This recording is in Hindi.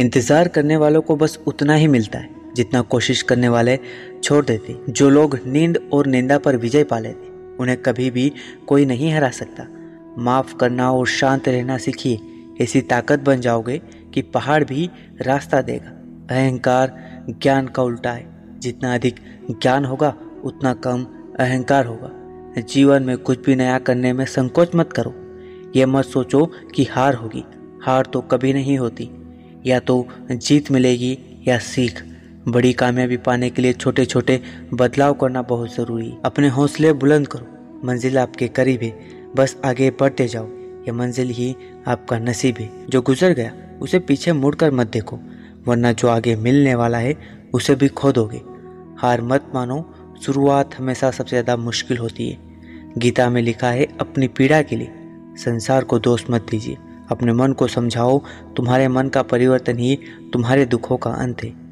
इंतज़ार करने वालों को बस उतना ही मिलता है, जितना कोशिश करने वाले छोड़ देते, जो लोग नींद और निंदा पर विजय पा लेते, उन्हें कभी भी कोई नहीं हरा सकता। माफ़ करना और शांत रहना सीखिए, ऐसी ताकत बन जाओगे कि पहाड़ भी रास्ता देगा। अहंकार ज्ञान का उल्टा है, जितना अधिक ज्ञान होगा, उतना कम अहंकार होगा। जीवन में कुछ भी नया करने में संकोच मत करो यह मत सोचो कि हार होगी। हार तो कभी नहीं होती। या तो जीत मिलेगी या सीख। बड़ी कामयाबी पाने के लिए छोटे छोटे बदलाव करना बहुत ज़रूरी। अपने हौसले बुलंद करो। मंजिल आपके करीब है। बस आगे बढ़ते जाओ। यह मंजिल ही आपका नसीब है। जो गुजर गया, उसे पीछे मुड़कर मत देखो। वरना जो आगे मिलने वाला है, उसे भी खो दोगे हार मत मानो। शुरुआत हमेशा सबसे ज़्यादा मुश्किल होती है। गीता में लिखा है, अपनी पीड़ा के लिए। संसार को दोष मत दीजिए। अपने मन को समझाओ तुम्हारे मन का परिवर्तन ही तुम्हारे दुखों का अंत है।